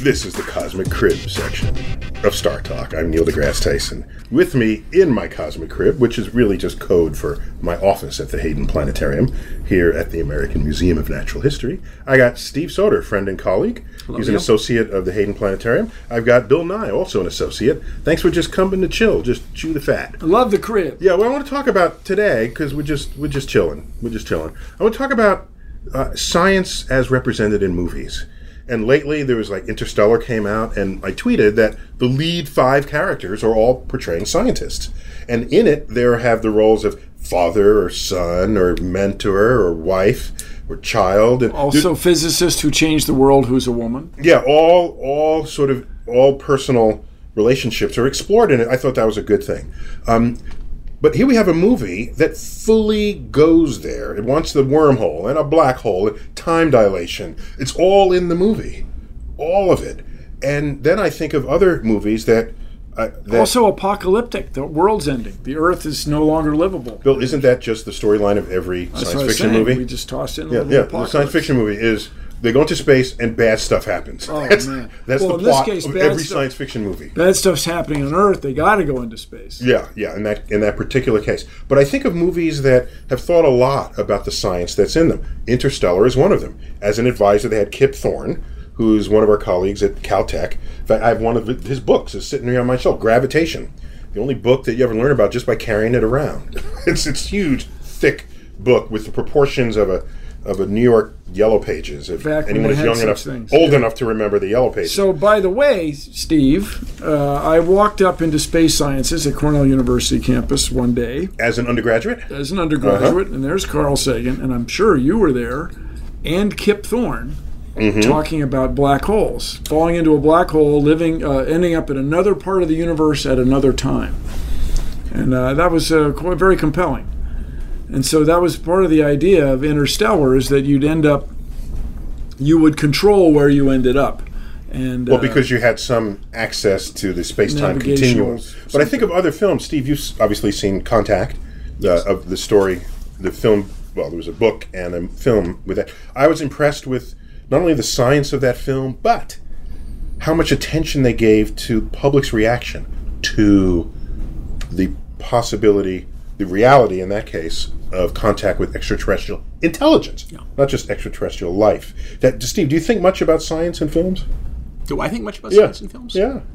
This is the Cosmic Crib section of Star Talk. I'm Neil deGrasse Tyson. With me in my Cosmic Crib, which is really just code for my office at the Hayden Planetarium here at the American Museum of Natural History, I got Steve Soter, friend and colleague. He's an associate of the Hayden Planetarium. I've got Bill Nye, also an associate. Thanks for just coming to chill, just chew the fat. I love the crib. Yeah, well, I want to talk about today because we're just we're just chilling. We're just chilling. I want to talk about uh, science as represented in movies. And lately, there was like Interstellar came out, and I tweeted that the lead five characters are all portraying scientists, and in it there have the roles of father or son or mentor or wife or child, and Also, physicist who changed the world, who's a woman. yeah, all all sort of all personal relationships are explored in it. I thought that was a good thing. Um, but here we have a movie that fully goes there. It wants the wormhole and a black hole, and time dilation. It's all in the movie, all of it. And then I think of other movies that. Uh, that Also, apocalyptic. The world's ending. The Earth is no longer livable. Bill, isn't that just the storyline of every That's science what I was fiction saying. movie? We just tossed in a Yeah, little yeah. The science fiction movie is they go into space and bad stuff happens. Oh, that's man. that's Well, the plot case, of every stuff- science fiction movie. Bad stuff's happening on Earth. They got to go into space. Yeah, yeah, in that in that particular case. But I think of movies that have thought a lot about the science that's in them. Interstellar is one of them. As an advisor, they had Kip Thorne, who's one of our colleagues at Caltech. In fact, I have one of his books is sitting here on my shelf, Gravitation. The only book that you ever learn about just by carrying it around. *laughs* it's it's huge, thick book with the proportions of a of a New York Yellow Pages. If Back anyone is young enough, things. old enough to remember the Yellow Pages. So, by the way, Steve, uh, I walked up into space sciences at Cornell University campus one day as an undergraduate, as an undergraduate, Uh-huh. and there's Carl Sagan, and I'm sure you were there, and Kip Thorne. Mm-hmm. Talking about black holes, falling into a black hole, living, uh, ending up in another part of the universe at another time, and uh, that was uh, quite very compelling. And so that was part of the idea of Interstellar is that you'd end up, you would control where you ended up, and Well, uh, because you had some access to the space-time continuum. But I think of other films. Steve, you've obviously seen Contact, uh, of the story, the film. Well, there was a book and a film with that. I was impressed with not only the science of that film, but how much attention they gave to public's reaction to the possibility, the reality in that case, of contact with extraterrestrial intelligence, not just extraterrestrial life. That, Steve, do you think much about science in films? Do I think much about Yeah. science in films? Yeah. *laughs*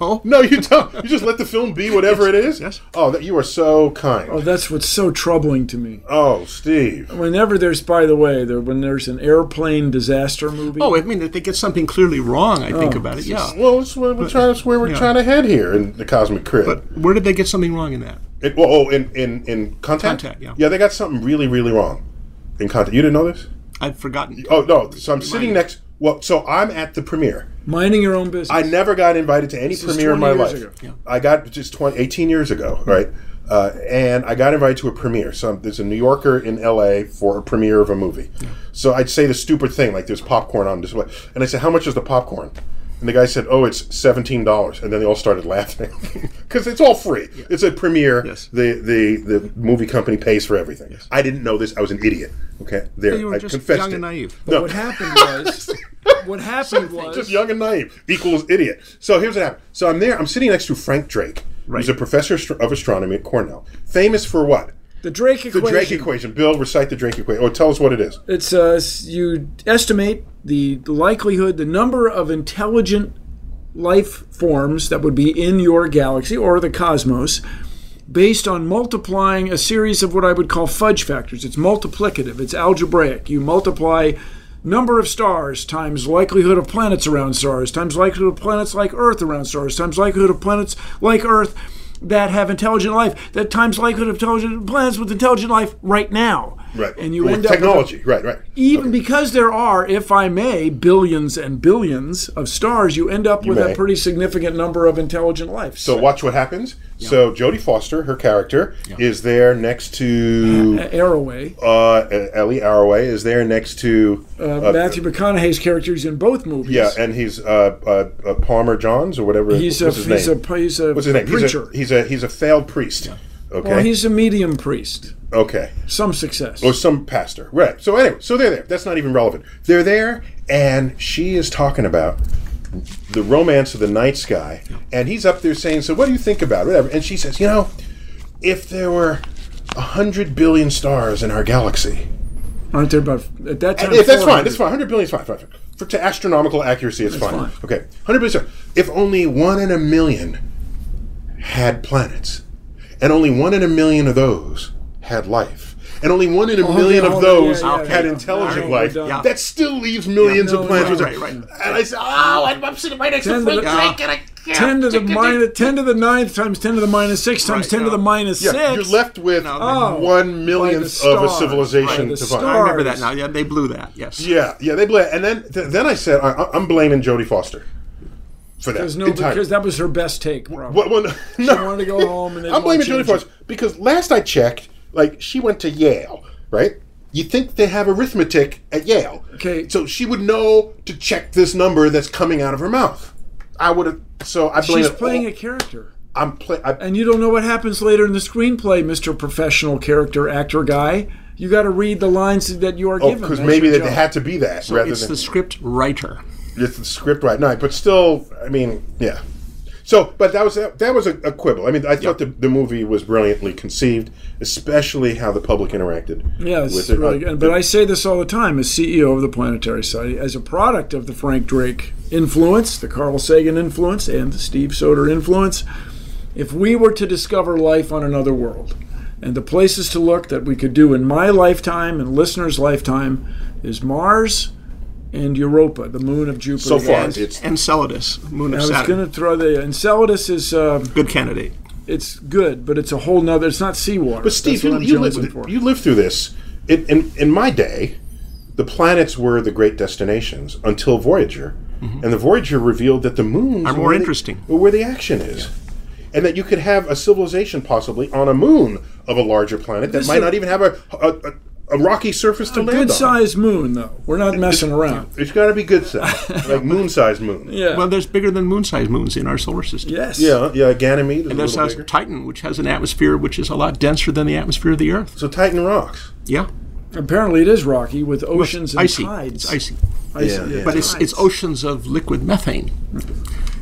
No. No, you don't. You just let the film be whatever it is. Yes. Oh, that you are so kind. oh, that's what's so troubling to me. Oh, Steve. Whenever there's, by the way, there when there's an airplane disaster movie. Oh, I mean, if they get something clearly wrong, I think Oh, about it. Yeah. Well, that's where we're trying. That's where we're yeah. trying to head here in the cosmic crib. But where did they get something wrong in that? It, well, oh, in in in contact. Contact, yeah. Yeah, they got something really, really wrong in contact. You didn't know this? I've forgotten. Oh no. So I'm sitting next. Well, so I'm at the premiere. Minding your own business. I never got invited to any This premiere in my life. Yeah. I got just 20, 18 years ago, right? Uh, and I got invited to a premiere. So there's a New Yorker in LA for a premiere of a movie. So I'd say the stupid thing, like there's popcorn on display. And I said, How much is the popcorn? And the guy said, "Oh, it's seventeen dollars," and then they all started *laughs* laughing *laughs* because it's all free. It's a premiere. Yes. The the the movie company pays for everything. I didn't know this. I was an idiot. Okay, there. I just confessed young it. and naive. No. What happened *laughs* was, what happened was, just young and naive equals idiot. So here's what happened. So I'm there. I'm sitting next to Frank Drake, who's a professor of astronomy at Cornell, famous for what? the Drake equation. The. Drake equation. Bill, recite the Drake equation. or tell us what it is. It's uh, you estimate the likelihood, the number of intelligent life forms that would be in your galaxy or the cosmos based on multiplying a series of what I would call fudge factors. It's multiplicative, it's algebraic. You multiply number of stars times likelihood of planets around stars times likelihood of planets like Earth around stars times likelihood of planets like Earth that have intelligent life that times likelihood of intelligent planets with intelligent life right now. Right. And you With end up with technology. right, right. even because there are, if I may, billions and billions of stars, you end up You with may. a pretty significant number of intelligent life. So watch what happens. So Jodie Foster, her character, is there next to Arroway. uh, Ellie Arroway is there next to Uh, Matthew McConaughey's character is in both movies. Yeah, and he's uh, uh, uh, Palmer Johns or whatever. He's a what's his he's name? a he's a What's his name? preacher. He's a, he's a he's a failed priest. Okay. Well, he's a medium priest. Okay. Some success. Or some pastor. Right. So anyway, so they're there. That's not even relevant. They're there, and she is talking about the romance of the night sky, and he's up there saying, "So what do you think about it? whatever?" And she says, "You know, if there were a hundred billion stars in our galaxy, Aren't there about at that time? If that's fine, that's fine. 100 billion is fine. fine, fine. For to astronomical accuracy, it's That's fine. fine. Okay, 100 billion. stars. If only one in a million had planets, and only one in a million of those had life, and only one in a Oh, million yeah, of those yeah, yeah, had yeah. intelligent Right, life, that still leaves millions Yeah, of no, planets. right, with- right, And I said, "Oh, I'm, I'm sitting right next to Ten to Frank the- Drake, and I can't." ten to the minus ten to the ninth times ten to the minus six times ten to the minus Yeah, six. you're left with Oh, one millionth of a civilization to find. I remember that now. Yeah, they blew that. Yes. Yeah, yeah, they blew it. And then, th- then I said, I, I'm blaming Jodie Foster for that. Because no, entirely. because that was her best take. Well, well, no, She wanted to go home and *laughs* I'm blaming Jodie Foster because last I checked, like she went to Yale, right? You think they have arithmetic at Yale? Okay. so she would know to check this number that's coming out of her mouth. I would have. So I blame She's it playing all- a character. I'm play. I, And you don't know what happens later in the screenplay, Mr. Professional Character Actor Guy. You got to read the lines that you are oh, given. because maybe that they job. had to be that So rather it's than the script writer. It's the script writer. now, but still, I mean, yeah. So, but that was that was a, a quibble. I mean, I thought the, the movie was brilliantly conceived, especially how the public interacted. Yeah, it's with it. really good. But I say this all the time as CEO of the Planetary Society, as a product of the Frank Drake influence, the Carl Sagan influence, and the Steve Soter influence. If we were to discover life on another world, and the places to look that we could do in my lifetime and listeners' lifetime is Mars and Europa, the moon of Jupiter. So far, And it's Enceladus, moon of Saturn. I was going to throw the Enceladus is uh, Good candidate. it's good, but it's a whole nother. It's not seawater. But Steve, That's you, what I'm you, jonesing lived, for. you lived through this. In, in in my day, the planets were the great destinations until Voyager, and the Voyager revealed that the moons Mm-hmm. Are were more where the- interesting. were where the action is. And that you could have a civilization possibly on a moon of a larger planet that This might is- not even have a, a, a, a rocky surface to a land good on. sized moon, though. We're not messing around. It's got to be good size, *laughs* like moon-sized moon. Yeah. Well, there's bigger than moon-sized moons in our solar system. yes. Yeah, yeah. Ganymede is And a there's little bigger. Titan, which has an atmosphere which is a lot denser than the atmosphere of the Earth. So Titan rocks. Yeah. Apparently, it is rocky with oceans and icy. tides. It's icy. Icy, Yeah, yeah. But it's, it's oceans of liquid methane.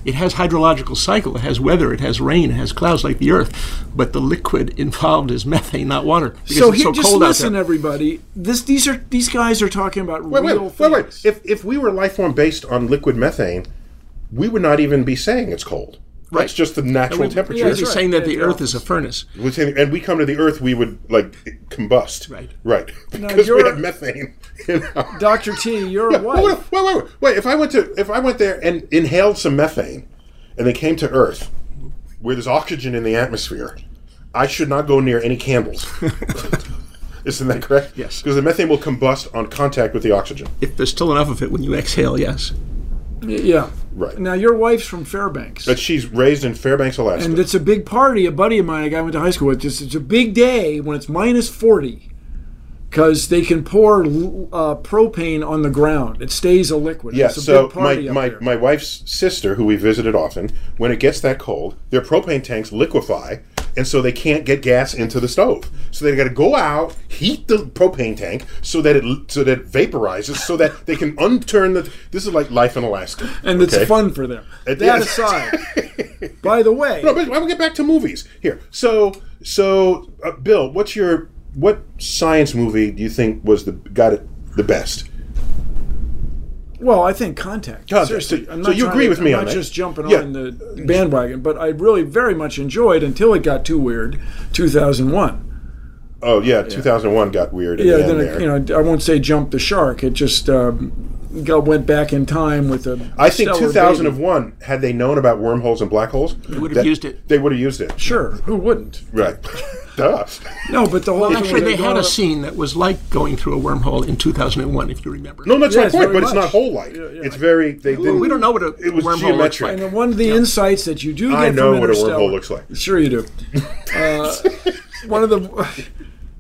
It has hydrological cycle. It has weather. It has rain. It has clouds like the Earth. But the liquid involved is methane, not water. So it's here, so just cold listen, everybody. This, these are these guys are talking about Wait, real wait, wait, wait. If if we were life form based on liquid methane, we would not even be saying it's cold. That's just the natural We'd- temperature. yeah, We'd that's be right. saying that the Yeah, Earth is a furnace. We're saying- and we come to the Earth, we would like combust. Right. Right. Because *laughs* we you're- have methane. In our, Dr. T, your Yeah, wife. wait, wait, wait, wait, wait. If I went to if I went there and inhaled some methane, and they came to Earth, where there's oxygen in the atmosphere, I should not go near any candles. *laughs* Isn't that correct? Yes. Because the methane will combust on contact with the oxygen. If there's still enough of it when you exhale, yes. Yeah. Right. Now, your wife's from Fairbanks. But she's raised in Fairbanks, Alaska. and it's a big party. A buddy of mine, a guy I went to high school with, it's, it's a big day when it's minus 40 because they can pour uh, propane on the ground. It stays a liquid. Yeah, it's a so my, my, there. my wife's sister, who we visited often, when it gets that cold, their propane tanks liquefy, and so they can't get gas into the stove. So they got to go out, heat the propane tank so that it so that it vaporizes, so that they can unturn the. This is like life in Alaska, and it's fun for them. It that is. aside, *laughs* by the way, No, but I will get back to movies here. So, so uh, Bill, what's your what science movie do you think was the got it the best? Well, I think contact. Contact. Seriously, So- I'm so you agree to- with me I'm on not that? just jumping Yeah. on the bandwagon, but I really very much enjoyed until it got too weird. 2001. Oh yeah, 2001 got weird. Yeah, the then it, you know I won't say jump the shark. It just um, got went back in time with a. I think stellar 2001, had they known about wormholes and black holes, They would have used it. They would have used it. Sure, who wouldn't? Right. *laughs* Duh. No, but the whole Well, actually, where they had a up- scene that was like going through a wormhole in 2001, if you remember. No, that's Yes, my point. very But it's not whole like. It's very. They Well, we don't know what a It was wormhole looks geometric. like. And one of the insights that you do get I know from what a wormhole looks like. Sure, you do. *laughs* Uh, one of the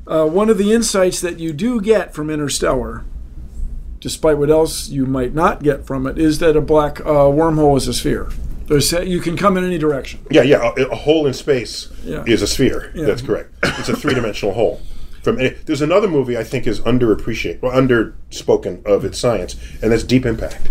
uh, one of the insights that you do get from Interstellar, despite what else you might not get from it, is that a black uh, wormhole is a sphere. There's, you can come in any direction. Yeah, yeah. A, a hole in space Yeah. is a sphere. Yeah. That's correct. It's a three-dimensional hole. From any- there's another movie I think is underappreciated, or underspoken of its science, and that's Deep Impact.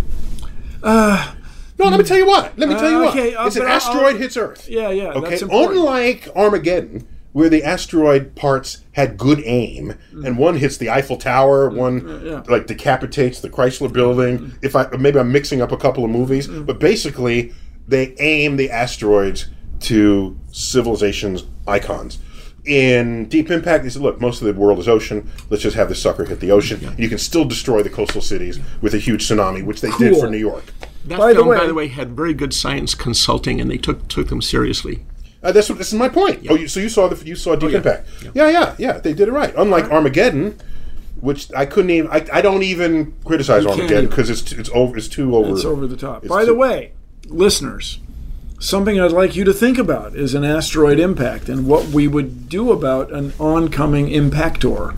Uh, No, let me tell you what. Let me tell you Uh, what. okay, uh, it's an but I'll- asteroid hits Earth. yeah, yeah, Okay. Unlike Armageddon, where the asteroid parts had good aim, and one hits the Eiffel Tower, one Mm. yeah. like decapitates the Chrysler Building. If I maybe I'm mixing up a couple of movies, Mm. but basically they aim the asteroids to civilization's icons. In Deep Impact, they said, look, most of the world is ocean. Let's just have this sucker hit the ocean. You can still destroy the coastal cities with a huge tsunami, which they did for New York. That By the film, way- by the way, had very good science consulting, and they took took them seriously. Uh, that's what, this is my point. Oh, you, so you saw the you saw Deep yeah. Impact? Yeah. yeah, yeah, They did it right. Unlike Armageddon, which I couldn't even. I, I don't even criticize You can't Armageddon because it's it's over. It's too over. It's over the top. By too- the way, listeners, something I'd like you to think about is an asteroid impact and what we would do about an oncoming impactor.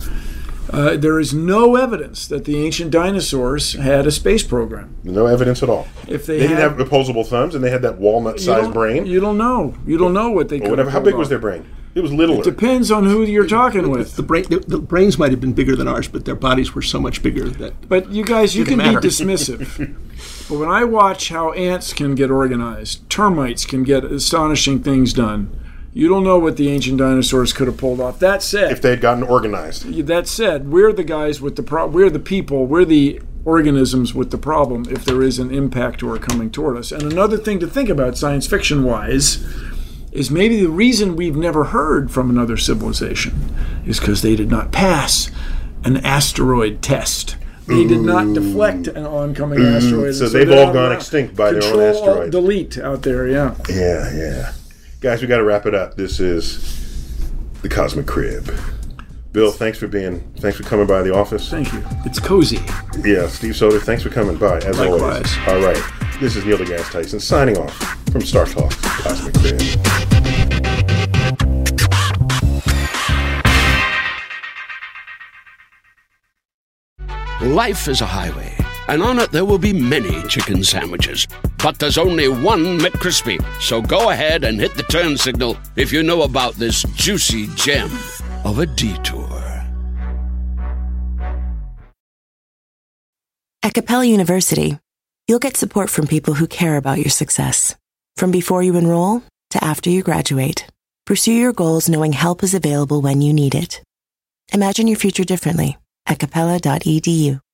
Uh, there is no evidence that the ancient dinosaurs had a space program. no evidence at all. If they, They didn't have opposable thumbs, and they had that walnut-sized brain, You don't know. You don't know what they could whatever. How big was their brain? It was littler. Depends on who you're talking with. The, brain, the, the brains might have been bigger than ours, but their bodies were so much bigger that. But you guys, you can Didn't be dismissive. *laughs* but when I watch how ants can get organized, termites can get astonishing things done. You don't know what the ancient dinosaurs could have pulled off. That said, if they had gotten organized. that said, we're the guys with the pro- we're the people, we're the organisms with the problem if there is an impact or coming toward us. And another thing to think about science fiction wise is maybe the reason we've never heard from another civilization is because they did not pass an asteroid test. They did not deflect an oncoming mm, asteroid. So and they've all gone extinct by their own Control, asteroid. Delete out there, yeah. Yeah, yeah. Guys, we got to wrap it up. This is the Cosmic Crib. Bill, thanks for being, thanks for coming by the office. Thank you. It's cozy. Yeah, Steve Soter, thanks for coming by, as always. Likewise. All right. This is Neil deGrasse Tyson signing off from Star Talk Cosmic Crib. Life is a highway, and on it there will be many chicken sandwiches. But there's only one McCrispy. So go ahead and hit the turn signal if you know about this juicy gem of a detour. At Capella University, you'll get support from people who care about your success. From before you enroll to after you graduate, pursue your goals knowing help is available when you need it. Imagine your future differently at capella.edu.